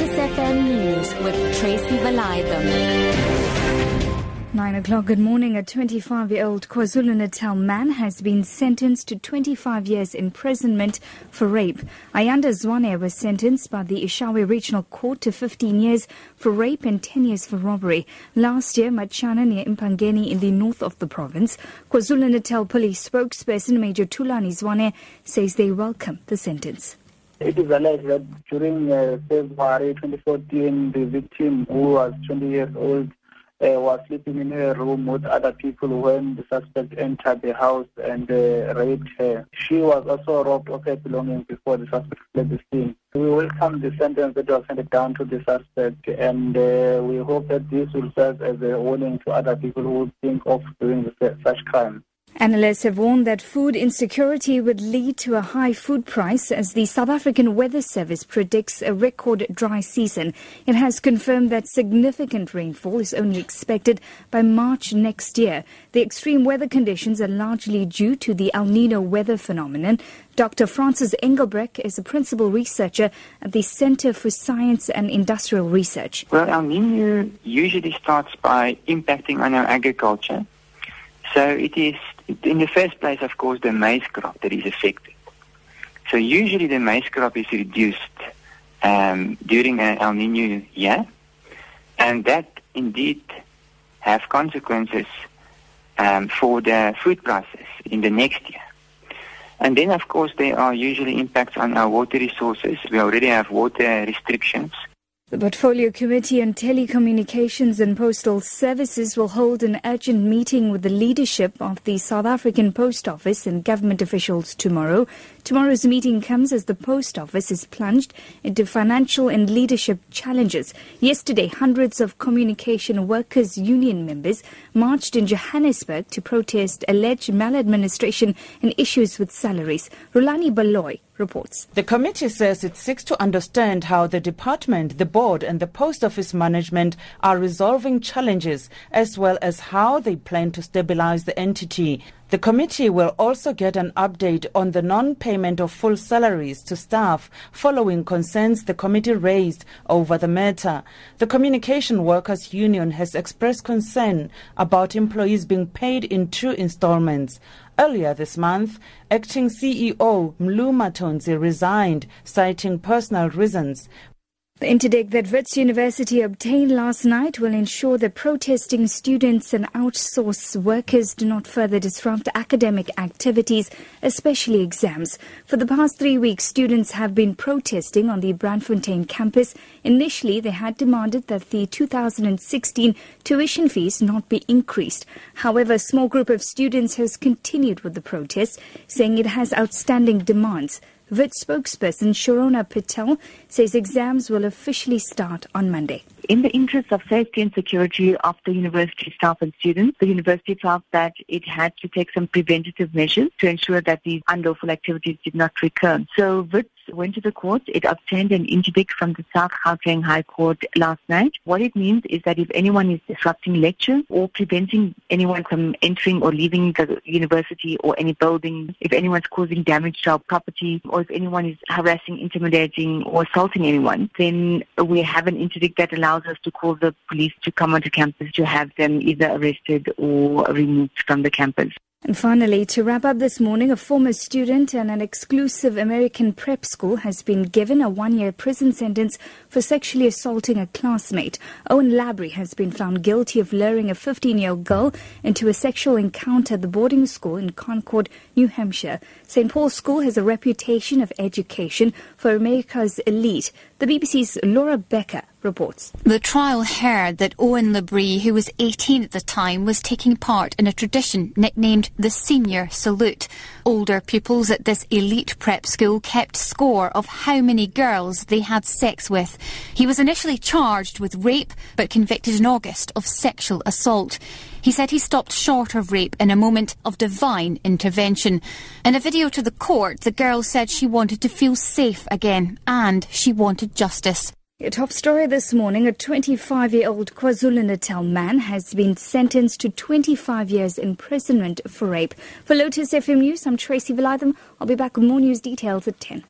Lotus FM News with Tracy Valaydham. Nine o'clock, good morning. A 25 year old KwaZulu Natal man has been sentenced to 25 years imprisonment for rape. Ayanda Zwane was sentenced by the Eshowe Regional Court to 15 years for rape and 10 years for robbery. Last year, Machana near Empangeni in the north of the province. KwaZulu Natal police spokesperson Major Thulani Zwane says they welcome the sentence. It is alleged that during uh, February 2014, the victim, who was 20 years old, uh, was sleeping in a room with other people when the suspect entered the house and uh, raped her. She was also robbed of her belongings before the suspect fled the scene. We welcome the sentence that was handed down to the suspect, and uh, we hope that this will serve as a warning to other people who think of doing such crime. Analysts have warned that food insecurity would lead to a high food price as the South African Weather Service predicts a record dry season. It has confirmed that significant rainfall is only expected by March next year. The extreme weather conditions are largely due to the El Nino weather phenomenon. Dr. Francis Engelbrecht is a principal researcher at the Center for Science and Industrial Research. Well, El Nino usually starts by impacting on our agriculture. So it is in the first place, of course, the maize crop that is affected. So usually the maize crop is reduced um, during an El Nino year, and that indeed have consequences um, for the food prices in the next year. And then, of course, there are usually impacts on our water resources. We already have water restrictions. The Portfolio Committee on Telecommunications and Postal Services will hold an urgent meeting with the leadership of the South African Post Office and government officials tomorrow. Tomorrow's meeting comes as the Post Office is plunged into financial and leadership challenges. Yesterday, hundreds of communication workers union members marched in Johannesburg to protest alleged maladministration and issues with salaries. Rulani Baloy reports. The committee says it seeks to understand how the department, the board, and the post office management are resolving challenges, as well as how they plan to stabilize the entity. The committee will also get an update on the non payment of full salaries to staff following concerns the committee raised over the matter. The Communication Workers Union has expressed concern about employees being paid in two installments. Earlier this month, acting CEO Mlu Matonzi resigned, citing personal reasons. The interdict that Wits University obtained last night will ensure that protesting students and outsourced workers do not further disrupt academic activities, especially exams. For the past three weeks, students have been protesting on the Braamfontein campus. Initially, they had demanded that the 2016 tuition fees not be increased. However, a small group of students has continued with the protest, saying it has outstanding demands. Wits spokesperson Shirona Patel says exams will officially start on Monday. In the interest of safety and security of the university staff and students, the university felt that it had to take some preventative measures to ensure that these unlawful activities did not recur. So Wits went to the court. It obtained an interdict from the South Gauteng High Court last night. What it means is that if anyone is disrupting lectures or preventing anyone from entering or leaving the university or any building, if anyone's causing damage to our property, or if anyone is harassing, intimidating, or assaulting anyone, then we have an interdict that allows us to call the police to come onto campus to have them either arrested or removed from the campus. And finally, to wrap up this morning, a former student and an exclusive American prep school has been given a one year prison sentence for sexually assaulting a classmate. Owen Labrie has been found guilty of luring a 15 year old girl into a sexual encounter at the boarding school in Concord, New Hampshire. St. Paul's School has a reputation of education for America's elite. The BBC's Laura Bicker reports. The trial heard that Owen Labrie, who was 18 at the time, was taking part in a tradition nicknamed the Senior Salute. Older pupils at this elite prep school kept score of how many girls they had sex with. He was initially charged with rape, but convicted in August of sexual assault. He said he stopped short of rape in a moment of divine intervention. In a video to the court, the girl said she wanted to feel safe again and she wanted justice. A top story this morning a 25 year old KwaZulu Natal man has been sentenced to 25 years imprisonment for rape. For Lotus FM News, I'm Tracy Valaydham. I'll be back with more news details at 10.